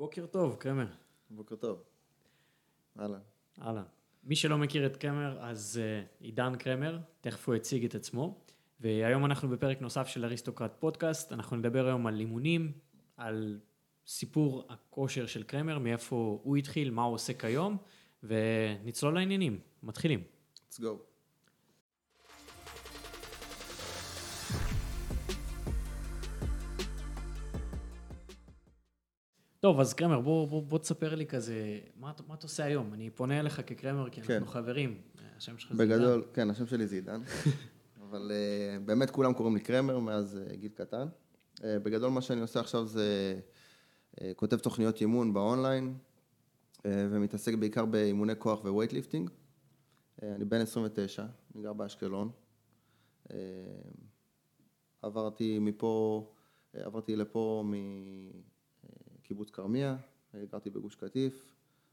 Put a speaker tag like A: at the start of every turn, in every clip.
A: בוקר טוב, קרמר.
B: בוקר טוב. אהלן.
A: אהלן. מי שלא מכיר את קרמר, אז uh, עידן קרמר, תכף הוא יציג את עצמו. והיום אנחנו בפרק נוסף של אריסטוקרט פודקאסט, אנחנו נדבר היום על אימונים, על סיפור הכושר של קרמר, מאיפה הוא התחיל, מה הוא עושה כיום, ונצלול לעניינים. מתחילים.
B: let's go.
A: טוב, אז קרמר, בוא, בוא, בוא תספר לי כזה, מה, מה אתה עושה היום? אני פונה אליך כקרמר, כי
B: כן.
A: אנחנו חברים. השם שלך זה
B: בגדול, כן, השם שלי זה עידן. אבל אה, באמת כולם קוראים לי קרמר מאז אה, גיל קטן. אה, בגדול מה שאני עושה עכשיו זה אה, כותב תוכניות אימון ב online, אה, ומתעסק בעיקר באימוני כוח ו weightlifting. אה, אני בן 29, אני גר באשקלון. אה, עברתי מפה, אה, עברתי לפה מקיבוץ כרמיה, גרתי בגוש קטיף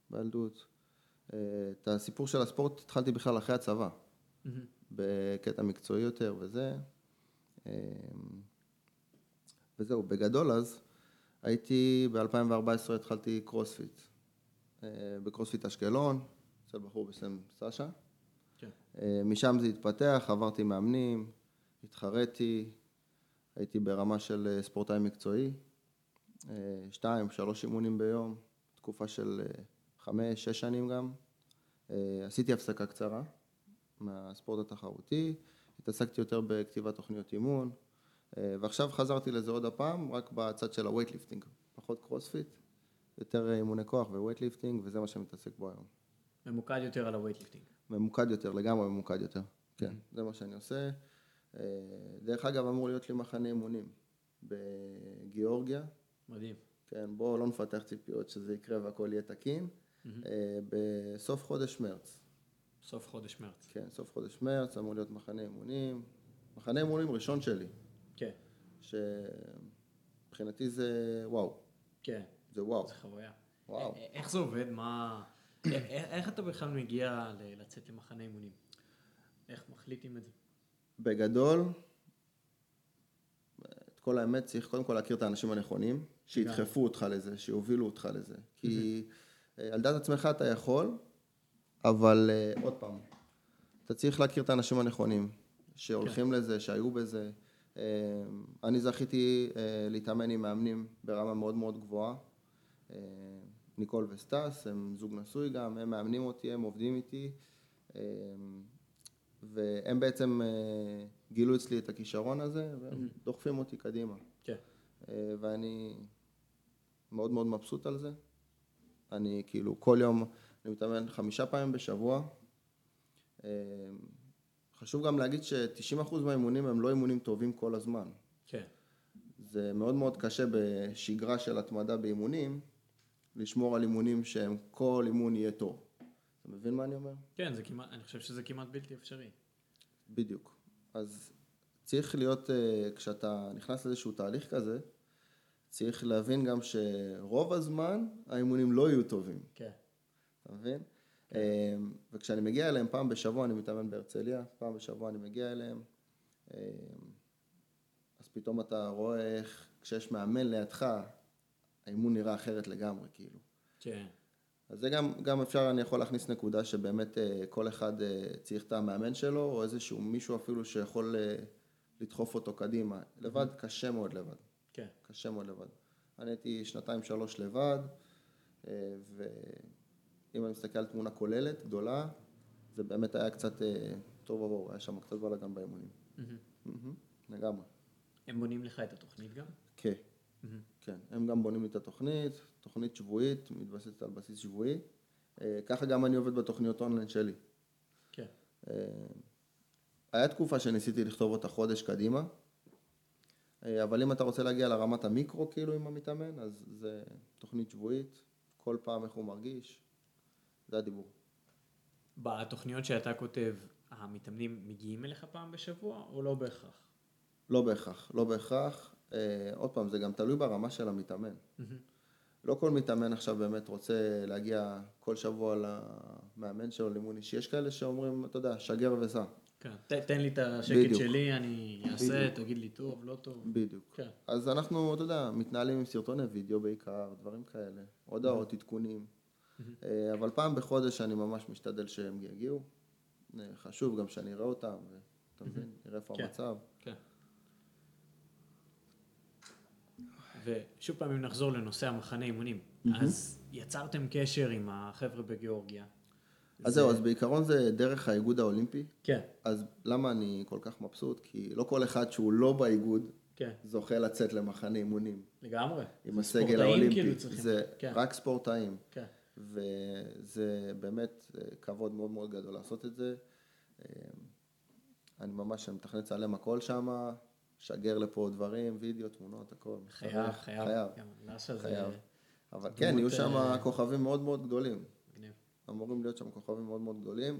B: בילדות. אה, את הסיפור של הספורט התחלתי בכלל אחרי הצבא. בקטע מקצועי יותר וזה. אה, וזהו, בגדול אז הייתי, ב-2014 התחלתי קרוספיט. אה, בקרוספיט אשקלון, אצל בחור בשם סשה.
A: כן.
B: אה, משם זה התפתח, עברתי מאמנים, התחרתי, הייתי ברמה של אה, ספורטאי מקצועי, אה, שתיים, שלוש אימונים ביום, תקופה של אה, חמש, שש שנים גם. אה, עשיתי הפסקה קצרה מהספורט התחרותי, התעסקתי יותר בכתיבת תוכניות אימון, אה, ועכשיו חזרתי לזה עוד הפעם, רק בצד של ה weightlifting, פחות קרוספיט, יותר אימוני כוח ו weightlifting, וזה מה שאני מתעסק בו היום.
A: ממוקד יותר על ה weightlifting.
B: ממוקד יותר, לגמרי ממוקד יותר. כן, זה מה שאני עושה. אה, דרך אגב, אמור להיות לי מחנה אימונים בגיאורגיה.
A: מדהים.
B: כן, בואו לא נפתח ציפיות שזה יקרה והכל יהיה תקין. אה, בסוף חודש מרץ.
A: סוף חודש מרץ.
B: כן, סוף חודש מרץ אמור להיות מחנה אימונים. מחנה אימונים ראשון שלי,
A: כן,
B: שמבחינתי זה וואו,
A: כן,
B: זה וואו,
A: זו חוויה.
B: וואו.
A: א- איך זה עובד? מה... א- איך אתה בכלל מגיע ל- לצאת למחנה אימונים? איך מחליטים את זה?
B: בגדול, את כל האמת צריך קודם כל להכיר את האנשים הנכונים, שידחפו אותך לזה, שיובילו אותך לזה. כי אה, על דעת עצמך אתה יכול, אבל אה, עוד פעם, אתה צריך להכיר את האנשים הנכונים, שהולכים לזה, שהיו בזה. אה, אני זכיתי להתאמן עם מאמנים ברמה מאוד מאוד גבוהה. ניקול וסטס, הם זוג נשוי גם, הם מאמנים אותי, הם עובדים איתי. והם בעצם גילו אצלי את הכישרון הזה, והם דוחפים אותי קדימה.
A: כן.
B: ואני מאוד מאוד מבסוט על זה. אני כאילו כל יום, אני מתאמן חמישה פעמים בשבוע. אה, חשוב גם להגיד ש-90% מהאימונים הם לא אימונים טובים כל הזמן.
A: כן.
B: זה מאוד מאוד קשה בשגרה של התמדה באימונים, לשמור על אימונים שהם כל אימון יהיה טוב. אתה מבין מה אני אומר?
A: כן, זה כמעט, אני חושב שזה כמעט בלתי אפשרי.
B: בדיוק. אז צריך להיות, אה, כשאתה נכנס לאיזשהו תהליך כזה, צריך להבין גם שרוב הזמן האימונים לא יהיו טובים,
A: כן.
B: אתה מבין? אה, וכשאני מגיע אליהם פעם בשבוע, אני מתאמן בהרצליה, פעם בשבוע אני מגיע אליהם, אה, אז פתאום אתה רואה איך כשיש מאמן לידך, האימון נראה אחרת לגמרי, כאילו.
A: כן.
B: אז זה גם, גם אפשר, אני יכול להכניס נקודה שבאמת אה, כל אחד אה, צריך את המאמן שלו, או איזשהו מישהו אפילו שיכול אה, לדחוף אותו קדימה. לבד, קשה מאוד לבד.
A: כן.
B: קשה מאוד לבד. אני הייתי שנתיים שלוש לבד, אה, ואם אני מסתכל על תמונה כוללת, גדולה, זה באמת היה קצת אה, טוב עבור, היה שם קצת בלאגן באימונים.
A: מהמם,
B: לגמרי.
A: הם בונים לך את התוכנית גם?
B: כן. כן, הם גם בונים לי את התוכנית, תוכנית שבועית, מתבססת על בסיס שבועי. אה, ככה גם אני עובד בתוכניות אונליין שלי.
A: כן.
B: היה תקופה שניסיתי לכתוב אותה חודש קדימה, אבל אם אתה רוצה להגיע לרמת המיקרו כאילו עם המתאמן, אז זה תוכנית שבועית, כל פעם איך הוא מרגיש, זה הדיבור.
A: בתוכניות שאתה כותב, המתאמנים מגיעים אליך פעם בשבוע או לא בהכרח?
B: לא בהכרח, לא בהכרח. אה, עוד פעם, זה גם תלוי ברמה של המתאמן.
A: מהמם.
B: לא כל מתאמן עכשיו באמת רוצה להגיע כל שבוע למאמן שלו לאימון אישי. יש כאלה שאומרים, אתה יודע, שגר וסע.
A: כן. ת- תן לי את השקט
B: בדיוק.
A: שלי, אני אעשה,
B: בדיוק.
A: תגיד לי טוב, לא טוב.
B: בדיוק.
A: כן.
B: אז אנחנו, אתה יודע, מתנהלים עם סרטוני וידאו בעיקר, דברים כאלה, הודעות, עדכונים. אה, אבל פעם בחודש אני ממש משתדל שהם יגיעו. אה, חשוב גם שאני אראה אותם, ואתה מבין, נראה איפה
A: כן.
B: המצב.
A: כן. ושוב פעם, אם נחזור לנושא המחנה אימונים, אז יצרתם קשר עם החבר'ה בגיאורגיה.
B: אז זהו, אז בעיקרון זה דרך האיגוד האולימפי.
A: כן,
B: אז למה אני כל כך מבסוט? כי לא כל אחד שהוא לא באיגוד
A: כן,
B: זוכה לצאת למחנה אימונים
A: לגמרי.
B: עם הסגל האולימפי.
A: כאילו צריכים.
B: זה
A: כן,
B: רק ספורטאים.
A: כן.
B: וזה באמת אה, כבוד מאוד מאוד גדול לעשות את זה. אה, אני ממש מתכנן לצלם הכל שם, שגר לפה דברים, וידאו, תמונות, הכל.
A: חייב, חייב.
B: חייב.
A: כן,
B: חייב. אבל כן, יהיו שם
A: אה,
B: כוכבים מאוד מאוד גדולים. אמורים להיות שם כוכבים מאוד מאוד גדולים.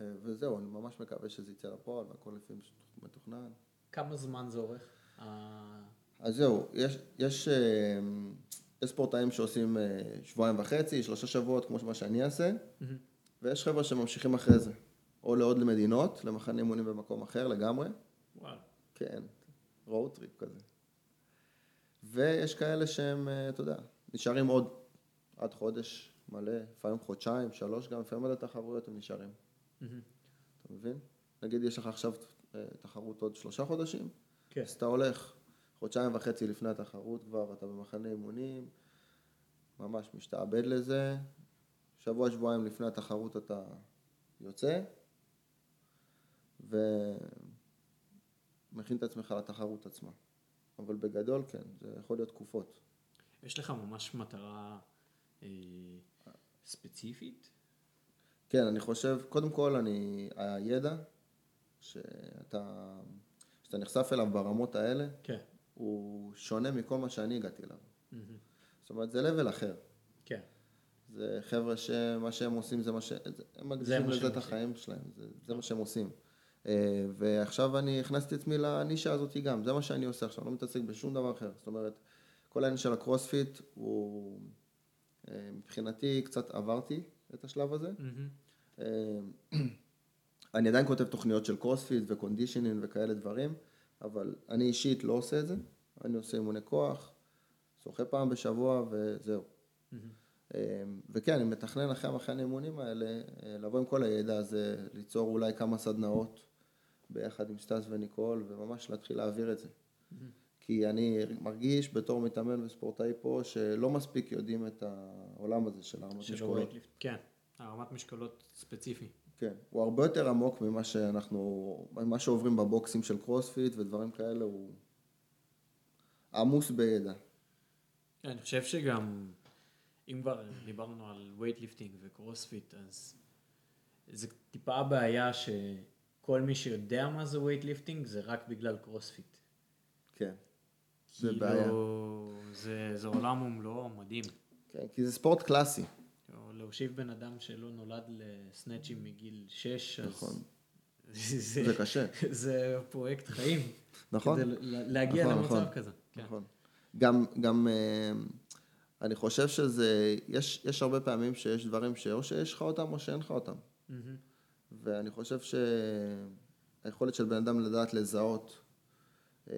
B: אה, וזהו, אני ממש מקווה שזה יצא לפועל והכל לפי מתוכנן.
A: כמה זמן זה אורך? ה-
B: אז זהו, יש, יש, אה, יש ספורטאים שעושים אה, שבועיים וחצי, שלושה שבועות, כמו מה שאני אעשה,
A: מהמם.
B: ויש חבר'ה שממשיכים אחרי זה, או לעוד מדינות, למחנה אימונים במקום אחר לגמרי,
A: וואלה.
B: כן, road trip כזה. ויש כאלה שהם, אתה יודע, נשארים עוד עד חודש מלא, לפעמים חודשיים, שלוש גם, לפעמים עד התחרויות הם נשארים. אתה מבין? נגיד יש לך עכשיו אה, תחרות עוד שלושה חודשים,
A: כן.
B: אז אתה הולך חודשיים וחצי לפני התחרות כבר, אתה במחנה אימונים, ממש משתעבד לזה, שבוע, שבועיים לפני התחרות אתה יוצא, ומכין את עצמך לתחרות עצמה. אבל בגדול, כן, זה יכול להיות תקופות.
A: יש לך ממש מטרה ספציפית?
B: כן, אני חושב, קודם כל, אני, הידע שאתה, שאתה נחשף אליו ברמות האלה,
A: כן.
B: הוא שונה מכל מה שאני הגעתי אליו.
A: מהמם.
B: זאת אומרת, זה level אחר.
A: כן.
B: זה חבר'ה שמה שהם עושים זה מה ש... זה- הם מקדישים לזה
A: שהם
B: את. החיים שלהם, זה, זה מה שהם עושים. אה, ועכשיו אני הכנסתי את עצמי לנישה הזאת גם, זה מה שאני עושה עכשיו, לא מתעסק בשום דבר אחר. זאת אומרת, כל העניין של הקרוספיט הוא... מבחינתי קצת עברתי את השלב הזה. אה, אני עדיין כותב תוכניות של קרוספיט ו conditioning וכאלה דברים, אבל אני אישית לא עושה את זה, אני עושה אימוני כוח, שוחה פעם בשבוע וזהו. אה, וכן, אני מתכנן אחרי המחנה האימונים האלה, אה, לבוא עם כל הידע הזה, ליצור אולי כמה סדנאות ביחד עם סטס וניקול, וממש להתחיל להעביר את זה. כי אני מרגיש בתור מתאמן וספורטאי פה, שלא מספיק יודעים את העולם הזה של הרמת
A: של
B: משקולות.
A: כן. הרמת משקולות ספציפי.
B: כן, הוא הרבה יותר עמוק ממה שאנחנו, ממה שעוברים בבוקסים של קרוספיט ודברים כאלה, הוא עמוס בידע.
A: אני חושב שגם, אם כבר דיברנו על weightlifting וקרוספיט, אז זה טיפה הבעיה שכל מי שיודע מה זה weightlifting זה רק בגלל קרוספיט.
B: כן. זה
A: כאילו,
B: בעיה.
A: זה, זה עולם ומלואו מדהים.
B: כן, כי זה ספורט קלאסי.
A: להושיב בן אדם שלא נולד לסנאצ'ים מגיל 6, אז...
B: נכון.
A: זה,
B: זה קשה.
A: זה פרויקט חיים.
B: נכון.
A: כדי להגיע
B: נכון,
A: למצב
B: נכון.
A: כזה. כן.
B: נכון. גם, גם אה, אני חושב שזה, יש, יש הרבה פעמים שיש דברים שאו שיש לך אותם או שאין לך אותם.
A: מהמם.
B: ואני חושב שהיכולת של בן אדם לדעת לזהות אה,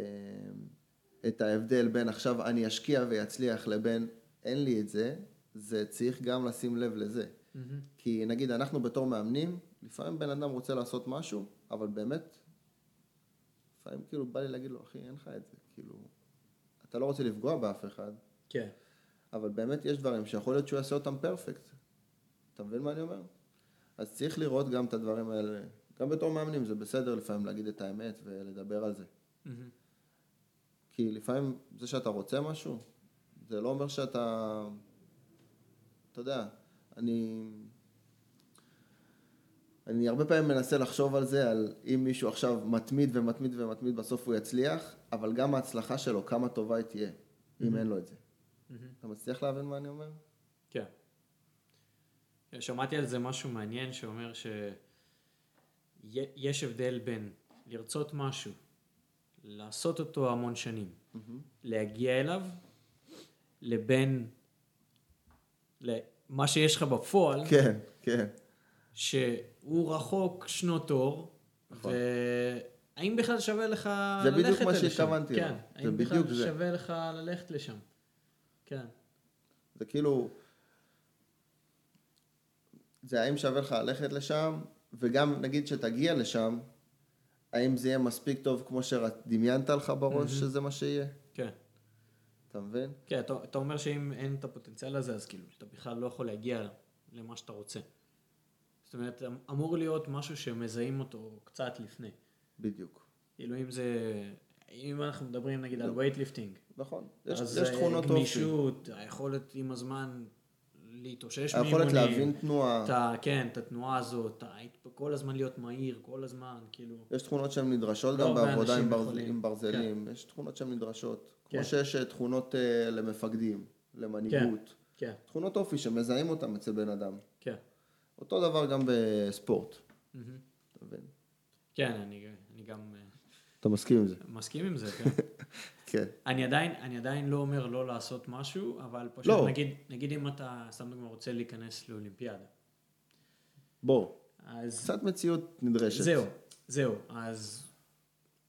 B: את ההבדל בין עכשיו אני אשקיע ויצליח לבין אין לי את זה, זה צריך גם לשים לב לזה.
A: מהמם.
B: כי נגיד אנחנו בתור מאמנים, לפעמים בן אדם רוצה לעשות משהו, אבל באמת, לפעמים כאילו בא לי להגיד לו, אחי, אין לך את זה, כאילו, אתה לא רוצה לפגוע באף אחד,
A: כן.
B: אבל באמת יש דברים שיכול להיות שהוא יעשה אותם פרפקט. אתה מבין מה אני אומר? אז צריך לראות גם את הדברים האלה. גם בתור מאמנים זה בסדר לפעמים להגיד את האמת ולדבר על זה.
A: מהמם.
B: כי לפעמים זה שאתה רוצה משהו, זה לא אומר שאתה... אתה יודע, אני... אני הרבה פעמים מנסה לחשוב על זה, על אם מישהו עכשיו מתמיד ומתמיד ומתמיד, בסוף הוא יצליח, אבל גם ההצלחה שלו, כמה טובה היא תהיה, אם אין לו את זה.
A: מהמם.
B: אתה מצליח להבין מה אני אומר?
A: כן. שמעתי על זה משהו מעניין שאומר שיש הבדל בין לרצות משהו, לעשות אותו המון שנים, להגיע אליו, לבין מה שיש לך בפועל,
B: כן, כן.
A: שהוא רחוק שנות אור,
B: נכון.
A: והאם בכלל שווה לך
B: זה
A: ללכת
B: בדיוק מה
A: לשם?
B: שהתכוונתי
A: כן.
B: זה
A: האם בכלל
B: זה.
A: שווה לך ללכת לשם? כן.
B: זה כאילו, זה האם שווה לך ללכת לשם, וגם נגיד שתגיע לשם, האם זה יהיה מספיק טוב כמו שדמיינת לך בראש שזה מה שיהיה?
A: כן.
B: אתה מבין?
A: כן, אתה, אתה אומר שאם אין את הפוטנציאל הזה, אז כאילו, אתה בכלל לא יכול להגיע למה שאתה רוצה. זאת אומרת, אמ- אמור להיות משהו שמזהים אותו קצת לפני.
B: בדיוק.
A: כאילו, אם זה... אם אנחנו מדברים נגיד על weightlifting,
B: נכון. יש,
A: אז
B: יש
A: אה,
B: תכונות אופי.
A: גמישות, היכולת עם הזמן להתאושש
B: היכולת
A: מאימונים.
B: להבין תנועה.
A: את ה- כן, את התנועה הזאת, ה- כל הזמן להיות מהיר, כל הזמן, כאילו...
B: יש תכונות שהן נדרשות
A: לא
B: גם בעבודה עם.
A: יכולים.
B: עם ברזלים, יש תכונות שהן נדרשות.
A: כן.
B: כמו שיש אה, תכונות אה, למפקדים, למנהיגות.
A: כן,
B: תכונות אופי שמזהים אותן אצל בן אדם.
A: כן.
B: אותו דבר גם בספורט. אתה מבין?
A: כן, אני, אני גם אה,
B: אתה מסכים עם זה?
A: מסכים עם זה, כן.
B: כן.
A: אני עדיין, אני עדיין לא אומר לא לעשות משהו, אבל פשוט
B: לא.
A: נגיד, נגיד אם אתה, סתם דוגמא, רוצה להיכנס לאולימפיאדה.
B: בוא,
A: אז
B: קצת מציאות נדרשת.
A: זהו, זהו, אז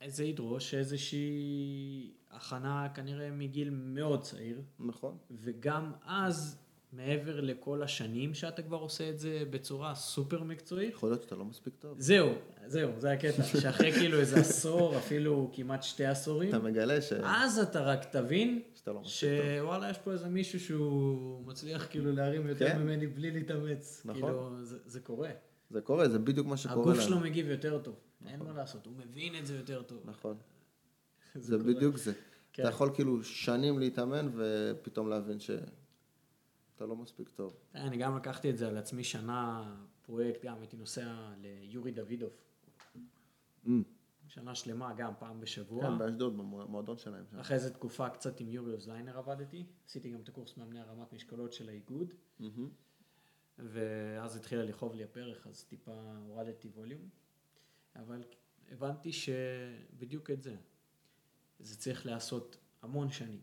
A: זה ידרוש איזושהי הכנה כנראה מגיל מאוד צעיר,
B: נכון.
A: וגם אז, מעבר לכל השנים שאתה כבר עושה את זה בצורה סופר מקצועית,
B: יכול להיות שאתה לא מספיק טוב.
A: זהו, זהו, זה הקטע, שאחרי כאילו איזה עשור, אפילו כמעט שתי עשורים,
B: אתה מגלה ש...
A: אז אתה רק תבין
B: שאתה לא מספיק טוב.
A: שוואלה, יש פה איזה מישהו שהוא מצליח כאילו להרים יותר
B: כן.
A: ממני בלי להתאמץ.
B: נכון.
A: כאילו, זה, זה קורה.
B: זה קורה, זה בדיוק מה שקורה
A: הגוף. שלו מגיב יותר טוב, אין מה לעשות, הוא מבין את זה יותר טוב.
B: נכון.
A: זה
B: זה. בדיוק זה.
A: כן.
B: אתה יכול כאילו שנים להתאמן ופתאום להבין שאתה לא מספיק טוב.
A: אני גם לקחתי את זה על עצמי שנה, פרויקט, גם הייתי נוסע ליורי דוידוב.
B: Mm.
A: שנה שלמה, גם פעם בשבוע.
B: כן, באשדוד, במועדון שלהם שם.
A: אחרי זה תקופה קצת עם יורי אוזליינר עבדתי, עשיתי גם את הקורס מאמני הרמת משקלות של האיגוד,
B: מהמם.
A: ואז התחילה לכאוב לי הפרח, אז טיפה הורדתי ווליום, אבל הבנתי שבדיוק את זה, זה צריך להיעשות המון שנים.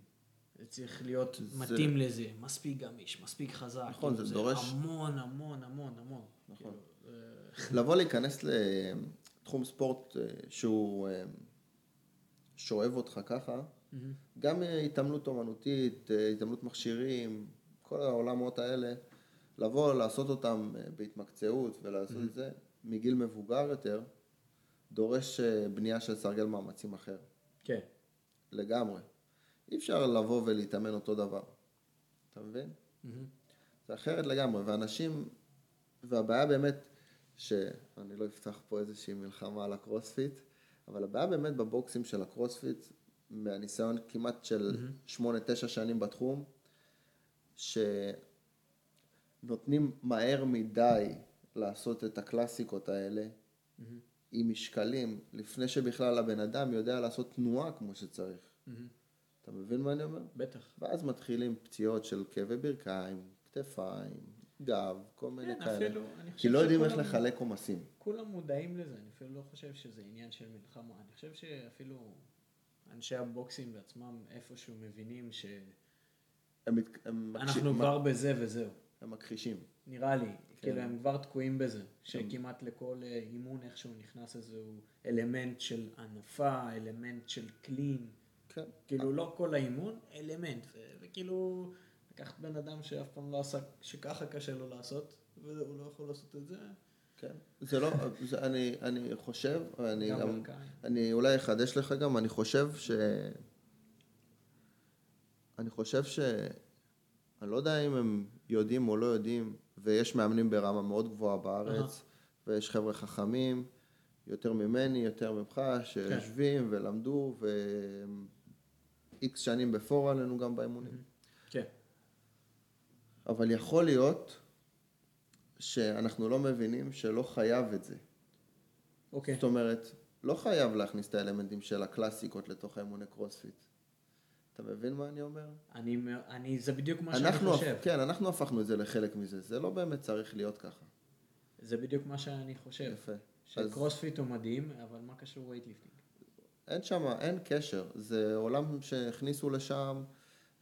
A: זה צריך להיות
B: זה-
A: מתאים לזה, מספיק גמיש, מספיק חזק.
B: נכון,
A: כאילו,
B: זה דורש-
A: המון, המון, המון, המון.
B: נכון.
A: כאילו, זה-
B: לבוא להיכנס לתחום ספורט אה, שהוא אה, שואב אותך ככה,
A: מהמם.
B: גם אה, התעמלות אומנותית, התעמלות מכשירים, כל העולמות האלה, לבוא לעשות אותם אה, בהתמקצעות ולעשות את זה מגיל מבוגר יותר, דורש אה, בנייה של סרגל מאמצים אחר,
A: כן,
B: לגמרי. אי אפשר לבוא ולהתאמן אותו דבר, אתה מבין?
A: מהמם.
B: זה אחרת לגמרי, ואנשים, והבעיה באמת, שאני לא אפתח פה איזושהי מלחמה על הקרוספיט, אבל הבעיה באמת בבוקסים של הקרוספיט, מהניסיון כמעט של שמונה, תשע שנים בתחום, שנותנים מהר מדי לעשות את הקלאסיקות האלה
A: מהמם.
B: עם משקלים, לפני שבכלל הבן אדם יודע לעשות תנועה כמו שצריך.
A: מהמם.
B: אתה מבין מה אני אומר?
A: בטח.
B: ואז מתחילים פציעות של כאבי ברכיים, כתפיים, גב, כל מיני
A: כן,
B: כאלה.
A: אפילו,
B: כי לא יודעים איך לחלק עומסים.
A: כולם מודעים לזה, אני אפילו לא חושב שזה עניין של מלחמה. אני חושב שאפילו אנשי הבוקסים בעצמם איפשהו מבינים שאנחנו
B: הם, מת- הם, מקשיב-
A: כבר בזה וזהו.
B: הם מכחישים.
A: נראה לי,
B: כן.
A: כאילו הם כבר תקועים בזה, שכמעט לכל אה, אימון איכשהו נכנס איזשהו אלמנט של הנפה, אלמנט של קלין,
B: כן.
A: כאילו לא כל האימון, אלמנט, וכאילו לקחת בן אדם שאף פעם לא עשה, שככה קשה לו לעשות, והוא לא יכול לעשות את זה,
B: כן. זה לא, זה, אני, אני חושב, אני
A: גם
B: גם,
A: ברכיים.
B: אני אולי אחדש לך גם, אני חושב ש... אני חושב ש... אני לא יודע אם הם יודעים או לא יודעים, ויש מאמנים ברמה מאוד גבוהה בארץ, ויש חבר'ה חכמים, יותר ממני, יותר ממך, שיושבים ולמדו, ואיקס שנים בפור עלינו גם באימונים.
A: כן,
B: אבל יכול להיות שאנחנו לא מבינים שלא חייב את זה.
A: אוקיי,
B: זאת אומרת, לא חייב להכניס את האלמנטים של הקלאסיקות לתוך האימוני קרוספיט. אתה מבין מה אני אומר?
A: אני, אני, זה בדיוק מה שאני חושב.
B: כן, אנחנו הפכנו את זה לחלק מזה, זה לא באמת צריך להיות ככה.
A: זה בדיוק מה שאני חושב.
B: יפה. אז
A: שקרוספיט הוא מדהים, אבל מה קשור weightlifting?
B: אין שם, אין קשר, זה עולם שהכניסו לשם,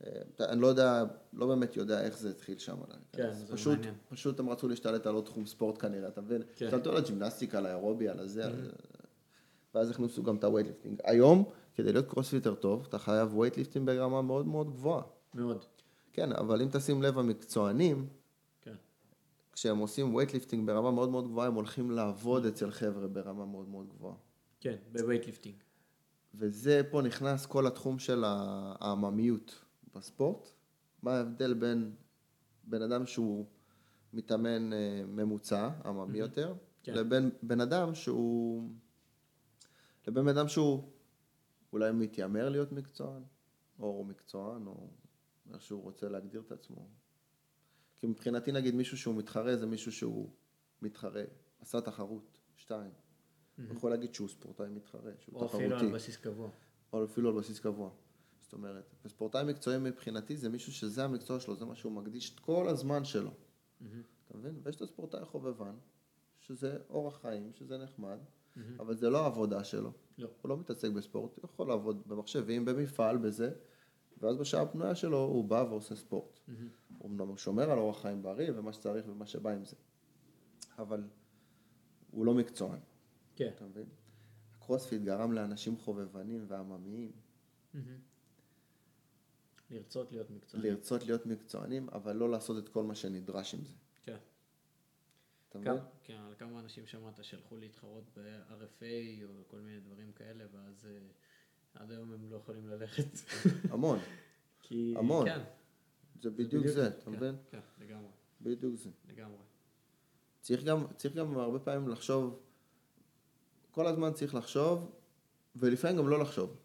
B: אה, אני לא יודע, לא באמת יודע איך זה התחיל שם.
A: כן,
B: אז
A: זה
B: פשוט,
A: מעניין.
B: פשוט הם רצו להשתלט על עוד תחום ספורט כנראה, אתה מבין?
A: כן.
B: השתלטו על הג'ימנסטיקה, על האירובי, על הזה, על- ואז הכניסו גם את ה weightlifting. היום, כדי להיות קרוספיטר טוב, אתה חייב weightlifting ברמה מאוד מאוד גבוהה.
A: מאוד.
B: כן, אבל אם תשים לב, המקצוענים,
A: כן.
B: כשהם עושים weightlifting ברמה מאוד מאוד גבוהה, הם הולכים לעבוד אצל חבר'ה ברמה מאוד מאוד גבוהה.
A: כן, ב weightlifting.
B: וזה, פה נכנס כל התחום של העממיות בספורט. מה ההבדל בין בן אדם שהוא מתאמן אה, ממוצע, עממי יותר,
A: כן.
B: לבין בן אדם שהוא... לבין בן אדם שהוא אולי מתיימר להיות מקצוען, או הוא מקצוען, או איך שהוא רוצה להגדיר את עצמו. כי מבחינתי נגיד מישהו שהוא מתחרה זה מישהו שהוא מתחרה, עשה תחרות, שתיים. הוא יכול להגיד שהוא ספורטאי מתחרה, שהוא
A: או
B: תחרותי.
A: אפילו על בסיס קבוע.
B: או אפילו על בסיס קבוע. זאת אומרת, וספורטאי מקצועי מבחינתי זה מישהו שזה המקצוע שלו, זה מה שהוא מקדיש את כל הזמן שלו. אתה מבין? ויש את הספורטאי חובבן, שזה אורח חיים, שזה נחמד, אבל זה לא העבודה שלו.
A: לא.
B: הוא לא מתעסק בספורט, הוא יכול לעבוד במחשבים, במפעל, בזה, ואז בשעה הפנויה שלו הוא בא ועושה ספורט. הוא אמנם שומר על אורח חיים בריא ומה שצריך ומה שבא עם זה. אבל הוא לא מקצוען,
A: כן.
B: אתה מבין? הקרוספיט גרם לאנשים חובבנים ועממיים
A: לרצות להיות מקצועי.
B: לרצות להיות מקצוענים, אבל לא לעשות את כל מה שנדרש עם זה. אתה מבין?
A: כן, על כמה אנשים שמעת שהלכו להתחרות ב-RFA או כל מיני דברים כאלה, ואז אה, עד היום הם לא יכולים ללכת.
B: המון.
A: כי...
B: המון.
A: כן.
B: זה בדיוק זה, אתה
A: כן,
B: מבין?
A: כן, לגמרי,
B: בדיוק זה.
A: לגמרי.
B: צריך גם, צריך גם הרבה פעמים לחשוב, כל הזמן צריך לחשוב, ולפעמים גם לא לחשוב,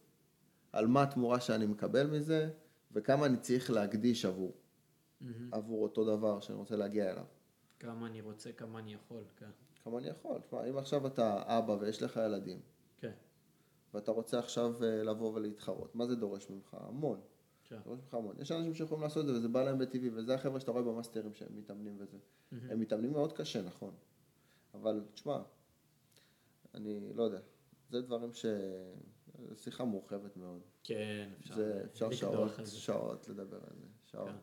B: על מה התמורה שאני מקבל מזה, וכמה אני צריך להקדיש עבור, עבור אותו דבר שאני רוצה להגיע אליו.
A: כמה אני רוצה, כמה אני יכול, כן.
B: כמה אני יכול. תשמע, אם עכשיו אתה אבא ויש לך ילדים,
A: כן,
B: ואתה רוצה עכשיו אה, לבוא ולהתחרות, מה זה דורש ממך? המון.
A: כן.
B: דורש ממך המון. יש אנשים שיכולים לעשות את זה וזה בא להם בטבעי, וזה החבר'ה שאתה רואה במאסטרים שהם מתאמנים וזה. הם מתאמנים מאוד קשה, נכון. אבל תשמע, אני לא יודע, זה דברים ש... זו שיחה מורחבת מאוד.
A: כן, אפשר
B: זה אפשר שעות. שעות לדבר על זה, שעות.
A: כן.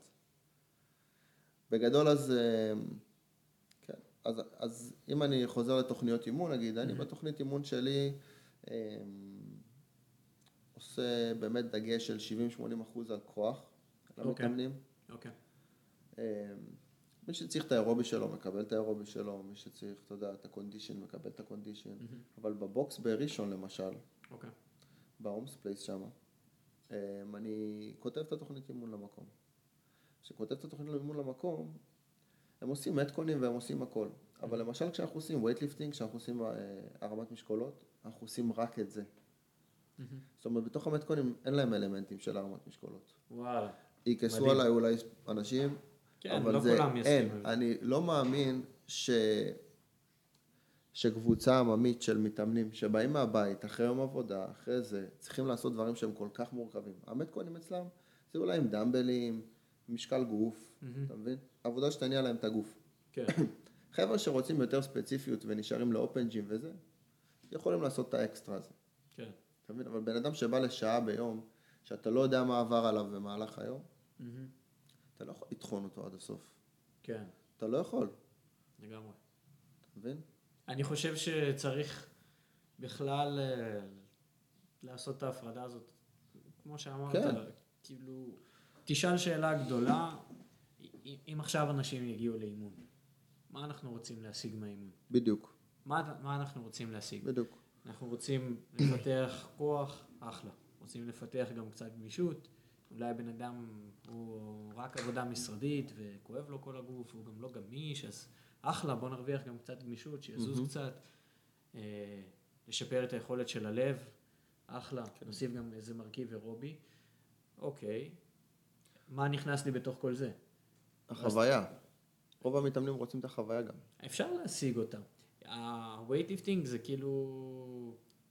B: בגדול אז, אה, אז, אם אני חוזר לתוכניות אימון, נגיד, אני בתוכנית אימון שלי אה, עושה באמת דגש של 70-80 אחוז על כוח,
A: אוקיי.
B: למתאמנים.
A: אוקיי,
B: אה, מי שצריך את האירובי שלו, מקבל את האירובי שלו, מי שצריך, אתה יודע, את ה condition, מקבל את ה condition. אבל בבוקס בראשון למשל,
A: אוקיי.
B: בהולמס פלייס שם, אני כותב את התוכנית אימון למקום. כשכותב את התוכנית אימון למקום, הם עושים מטקונים והם עושים הכל. אבל למשל כשאנחנו עושים weightlifting, כשאנחנו עושים אה, הרמת משקולות, אנחנו עושים רק את זה. זאת אומרת, בתוך המטקונים אין להם אלמנטים של הרמת משקולות.
A: וואלה.
B: יכעסו. עליי אולי אנשים,
A: כן,
B: אבל
A: לא
B: זה
A: כולם
B: אין. אני לא מאמין ש... שקבוצה עממית של מתאמנים שבאים מהבית, אחרי יום עבודה, אחרי זה, צריכים לעשות דברים שהם כל כך מורכבים. המטקונים אצלם זה אולי עם דמבלים, משקל גוף, אתה מבין? עבודה שתניע להם את הגוף.
A: כן,
B: חבר'ה שרוצים יותר ספציפיות ונשארים לאופן ג'ים וזה, יכולים לעשות את האקסטרה הזה.
A: כן.
B: אתה מבין? אבל בן אדם שבא לשעה ביום, שאתה לא יודע מה עבר עליו במהלך היום, אתה לא יכול לטחון אותו עד הסוף.
A: כן,
B: אתה לא יכול,
A: לגמרי.
B: אתה מבין?
A: אני חושב שצריך בכלל אה, לעשות את ההפרדה הזאת. כמו שאמרת,
B: כן.
A: כאילו, תשאל שאלה גדולה, אם עכשיו אנשים יגיעו לאימון, מה אנחנו רוצים להשיג מהאימון?
B: בדיוק,
A: מה, מה אנחנו רוצים להשיג?
B: בדיוק.
A: אנחנו רוצים לפתח כוח, אחלה. רוצים לפתח גם קצת גמישות. אולי הבן אדם הוא רק עבודה משרדית וכואב לו כל הגוף, הוא גם לא גמיש, אז אחלה, בוא נרוויח גם קצת גמישות, שיזוז קצת. אה, לשפר את היכולת של הלב, אחלה. נוסיף גם איזה מרכיב אירובי. אוקיי, מה נכנס לי בתוך כל זה?
B: החוויה. רוב המתאמנים רוצים את החוויה גם.
A: אפשר להשיג אותה. ה-weightlifting זה כאילו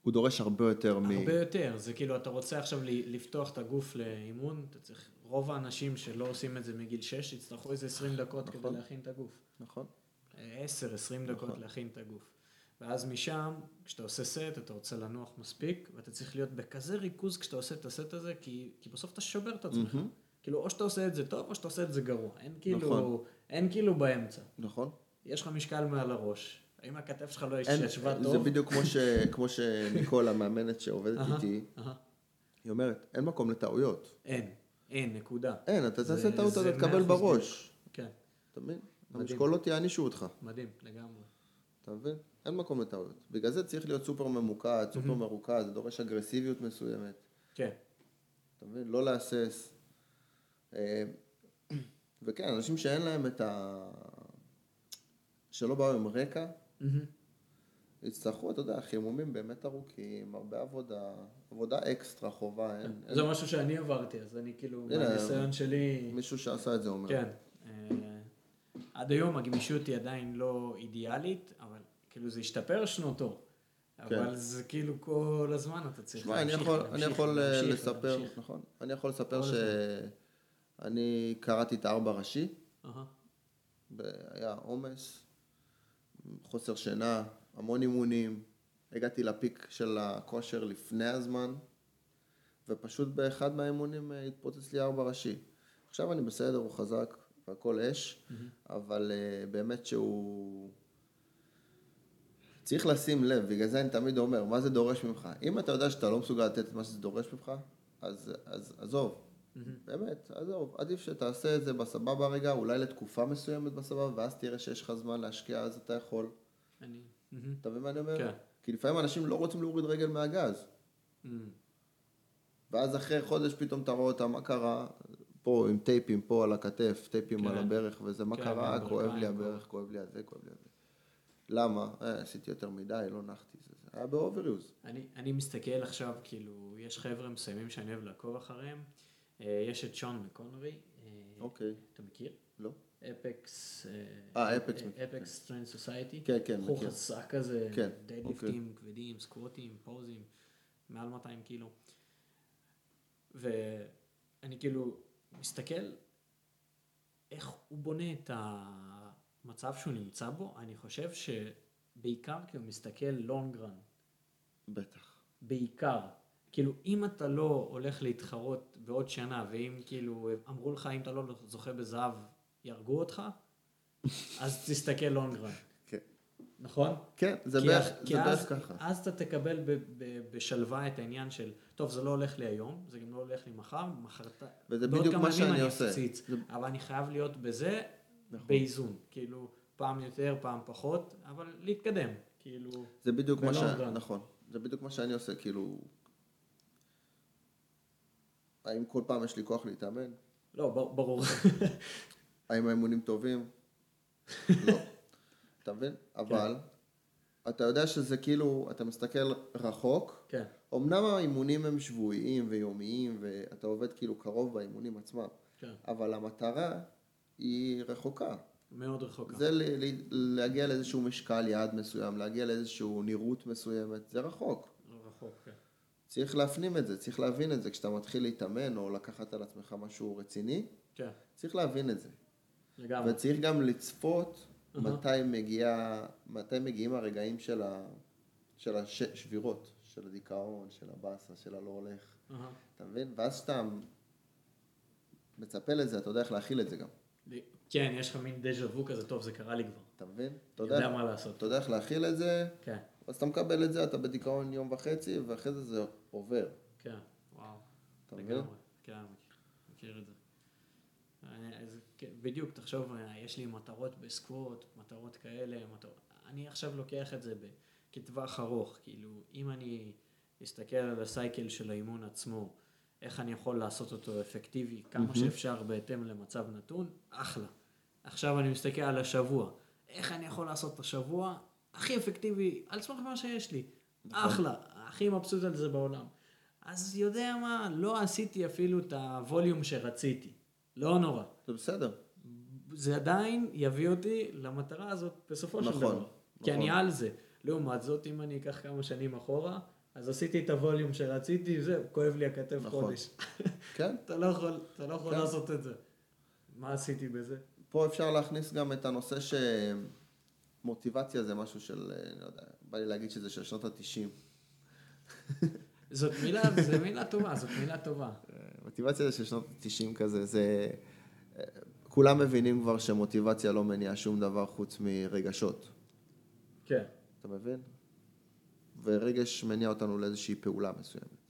B: הוא דורש הרבה יותר מ...
A: הרבה יותר, זה כאילו, אתה רוצה עכשיו לפתוח את הגוף לאימון, אתה צריך, רוב האנשים שלא עושים את זה מגיל 6, יצטרכו איזה 20 דקות כדי
B: נכון.
A: להכין את הגוף.
B: נכון?
A: 10, 20 דקות
B: נכון.
A: להכין את הגוף. ואז משם, כשאתה עושה סט, אתה רוצה לנוח מספיק, ואתה צריך להיות בכזה ריכוז כשאתה עושה את הסט הזה, כי, כי בסוף אתה שובר את עצמך.
B: מהמם.
A: כאילו, או שאתה עושה את זה טוב, או שאתה עושה את זה גרוע. אין כאילו,
B: נכון.
A: אין כאילו באמצע.
B: נכון?
A: יש לך משקל מעל הראש, אם הכתף שלך לא ישבה
B: זה
A: טוב...
B: בדיוק כמו, ש, כמו שניקול, המאמנת שעובדת איתי. היא אומרת, אין מקום לטעויות.
A: אין, אין, נקודה.
B: אין, אתה
A: זה-
B: תעשה טעות,
A: זה
B: אתה תקבל
A: 100%
B: בראש.
A: כן,
B: אתה מבין? המשקולות יענישו אותך,
A: מדהים, לגמרי.
B: אתה מבין? אין מקום לטעויות. בגלל זה צריך להיות סופר ממוקד, סופר מרוכז, זה דורש אגרסיביות מסוימת.
A: כן,
B: אתה מבין? לא להסס. אה, וכן, אנשים שאין להם את ה... שלא באו עם רקע,
A: מהמם.
B: יצטרכו, אתה יודע, חימומים באמת ארוכים, הרבה עבודה, עבודה אקסטרה חובה, אין, אין
A: זה משהו שאני עברתי, אז אני כאילו, מהניסיון שלי...
B: מישהו שעשה את זה אומר.
A: כן. אה, עד היום הגמישות היא עדיין לא אידיאלית, אבל כאילו זה השתפר שנותו. אבל זה כאילו כל הזמן אתה צריך
B: אני
A: להמשיך,
B: יכול, אני
A: להמשיך,
B: יכול אה,
A: להמשיך,
B: לספר,
A: להמשיך.
B: אני קראתי את הארבע ראשי,
A: אהה.
B: היה עומס, חוסר שינה, המון אימונים, הגעתי לפיק של הכושר לפני הזמן, ופשוט באחד מהאימונים אה, התפוצץ לי ארבע ראשי. עכשיו אני בסדר, הוא חזק, והכל אש, אבל אה, באמת שהוא... צריך לשים לב, בגלל זה אני תמיד אומר, מה זה דורש ממך? אם אתה יודע שאתה לא מסוגל לתת את מה שזה דורש ממך, אז, אז עזוב. באמת, עזוב, עדיף שתעשה את זה בסבבה רגע, אולי לתקופה מסוימת בסבבה, ואז תראה שיש לך זמן להשקיע, אז אתה יכול.
A: אני... מהמם.
B: אתה מבין מה אני אומר?
A: כן.
B: כי לפעמים אנשים לא רוצים להוריד רגל מהגז,
A: מהמם.
B: ואז אחרי חודש פתאום אתה רואה אותם, מה קרה? פה עם טייפים פה על הכתף, טייפים
A: כן.
B: על הברך, וזה מה
A: כן,
B: קרה? כואב לי הברך, כואב לי הזה, כואב לי הזה. למה? אה, עשיתי יותר מדי, לא נחתי. זה, זה היה ב overuse.
A: אני, אני מסתכל עכשיו, כאילו, יש חבר'ה מסוימים שאני אוהב לעקוב אחריהם. אה, יש את שון מקונרי, אה,
B: אוקיי,
A: אתה מכיר?
B: לא?
A: אפקס,
B: אה, אפקס מכיר,
A: אפקס טרנד סוסייטי.
B: כן, כן, מכיר.
A: חזק כזה,
B: כן,
A: דדליפטים כבדים, סקווטים, פוזים, מעל 200 קילו. ואני כאילו מסתכל איך הוא בונה את המצב שהוא נמצא בו, אני חושב שבעיקר כי הוא מסתכל long run,
B: בטח.
A: בעיקר. כאילו, אם אתה לא הולך להתחרות בעוד שנה, ואם כאילו אמרו לך, אם אתה לא זוכה בזהב, יהרגו אותך, אז תסתכל לונג רן,
B: כן.
A: נכון?
B: כן, זה בערך ככה.
A: אז אתה תקבל ב- ב- בשלווה את העניין של, טוב, זה לא הולך לי היום, זה גם לא הולך לי מחר, מחרת...
B: וזה בדיוק מה שאני
A: אני
B: עושה.
A: אפציץ,
B: זה-
A: אבל אני חייב להיות בזה
B: נכון.
A: באיזון. כאילו, פעם יותר, פעם פחות, אבל להתקדם. כאילו,
B: זה בדיוק מה ש... נכון. זה בדיוק מה שאני עושה, כאילו... האם כל פעם יש לי כוח להתאמן?
A: לא, ברור.
B: האם האימונים טובים? לא. אתה מבין? אבל אתה יודע שזה כאילו, אתה מסתכל רחוק,
A: כן,
B: אמנם האימונים הם שבועיים ויומיים, ואתה עובד כאילו קרוב באימונים עצמם,
A: כן,
B: אבל המטרה היא רחוקה.
A: מאוד רחוקה.
B: זה ל- ל- להגיע לאיזשהו משקל יעד מסוים, להגיע לאיזשהו נראות מסוימת, זה רחוק.
A: כן.
B: צריך להפנים את זה, צריך להבין את זה. כשאתה מתחיל להתאמן או לקחת על עצמך משהו רציני,
A: כן,
B: צריך להבין את זה.
A: לגמרי.
B: וצריך גם לצפות
A: אהה.
B: מתי, מגיע, מתי מגיעים הרגעים של, ה, של השבירות, של הדיכאון, של הבאסה, של הלא הולך.
A: אהה.
B: אתה מבין? ואז כשאתה מצפה לזה, אתה יודע איך להכיל את זה גם.
A: כן, יש לך מין דז'ה וו כזה, טוב, זה קרה לי כבר.
B: אתה מבין? אתה
A: יודע
B: יודע,
A: מה לעשות.
B: אתה יודע איך להכיל את זה,
A: כן,
B: אז אתה מקבל את זה, אתה בדיכאון יום וחצי, ואחרי זה זה עובר.
A: כן, וואו.
B: אתה מבין?
A: כן, מכיר- את זה. אה, אז כן, בדיוק, תחשוב, אה, יש לי מטרות בסקווט, מטרות כאלה, מטרות... אני עכשיו לוקח את זה כטווח ארוך, כאילו, אם אני אסתכל על הסייקל של האימון עצמו, איך אני יכול לעשות אותו אפקטיבי, כמה שאפשר בהתאם למצב נתון, אחלה. עכשיו אני מסתכל על השבוע, איך אני יכול לעשות את השבוע הכי אפקטיבי על סמך מה שיש לי. אחלה, הכי מבסוט על זה בעולם. אז יודע מה, לא עשיתי אפילו את הווליום שרציתי. לא נורא.
B: זה בסדר.
A: זה עדיין יביא אותי למטרה הזאת בסופו של
B: נכון,
A: דבר.
B: נכון.
A: כי אני על זה. לעומת זאת, אם אני אקח כמה שנים אחורה, אז עשיתי את הווליום שרציתי, זהו, כואב לי הכתף
B: נכון.
A: חודש.
B: כן?
A: אתה לא יכול, אתה לא יכול
B: כן.
A: לעשות את זה. מה עשיתי בזה?
B: פה אפשר להכניס גם את הנושא שמוטיבציה זה משהו של, אה, לא יודע, בא לי להגיד שזה של שנות התשעים.
A: זאת מילה, זו מילה טובה, זאת מילה טובה.
B: מוטיבציה זה של שנות התשעים כזה, זה... אה, כולם מבינים כבר שמוטיבציה לא מניעה שום דבר חוץ מרגשות.
A: כן.
B: אתה מבין? ורגש מניע אותנו לאיזושהי פעולה מסוימת.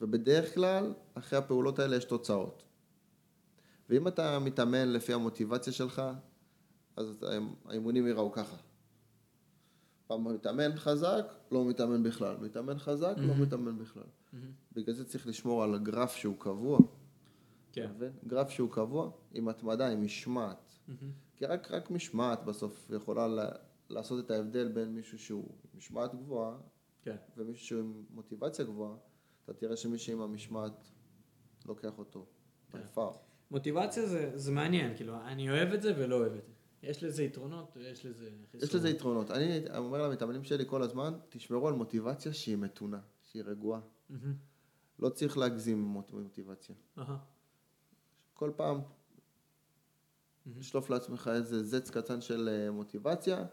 B: ובדרך כלל, אחרי הפעולות האלה יש תוצאות. ואם אתה מתאמן לפי המוטיבציה שלך, אז האימונים ייראו ככה. פעם מתאמן חזק, לא מתאמן בכלל. מתאמן חזק, לא מתאמן בכלל. בגלל זה צריך לשמור על גרף שהוא קבוע.
A: כן.
B: גרף שהוא קבוע, עם התמדה, עם משמעת. כי רק, רק משמעת בסוף יכולה לה, לעשות את ההבדל בין מישהו שהוא עם משמעת גבוהה
A: כן.
B: ומישהו שהוא עם מוטיבציה גבוהה, אתה תראה שמי שעם המשמעת לוקח אותו.
A: כן. מוטיבציה זה, זה מעניין, כאילו, אני אוהב את זה ולא אוהב את זה. יש לזה יתרונות, יש לזה חיסרונות.
B: יש לזה יתרונות. אני אומר למתאמנים שלי כל הזמן, תשמרו על מוטיבציה שהיא מתונה, שהיא רגועה. לא צריך להגזים מוטיבציה. כל פעם, תשלוף לעצמך איזה זץ קטן של אה, מוטיבציה,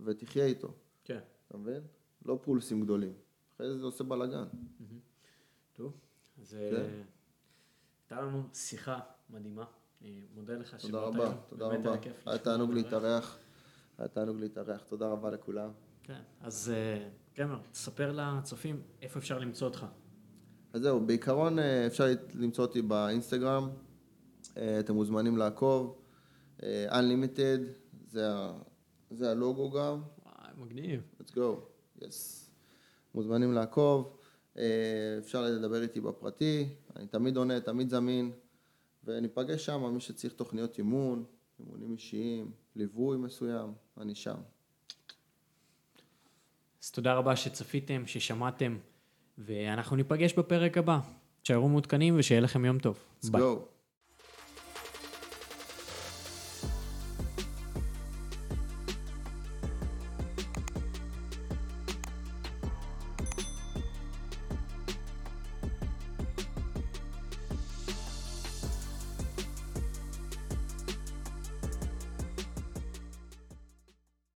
B: ותחיה איתו.
A: כן.
B: אתה מבין? לא פולסים גדולים. אחרי זה זה עושה בלאגן.
A: טוב, אז
B: כן.
A: אה, הייתה לנו שיחה מדהימה. אני מודה לך
B: תודה
A: שבאת
B: רבה,
A: היום.
B: תודה רבה.
A: היה
B: תענוג. להתארח. היה תענוג להתארח. תודה רבה לכולם.
A: כן, אז אה, קרמר, תספר לצופים איפה אפשר למצוא אותך.
B: אז זהו, בעיקרון אה, אפשר למצוא אותי באינסטגרם, אה, אתם מוזמנים לעקוב, Unlimited, זה, זה הלוגו גם,
A: וואי, מגניב.
B: let's go, yes. מוזמנים לעקוב, אפשר לדבר איתי בפרטי, אני תמיד עונה, תמיד זמין, וניפגש שם, מי שצריך תוכניות אימון, אימונים אישיים, ליווי מסוים, אני שם.
A: אז תודה רבה שצפיתם, ששמעתם, ואנחנו ניפגש בפרק הבא. תשארו מעודכנים ושיהיה לכם יום טוב.
B: let's
A: ביי.
B: go.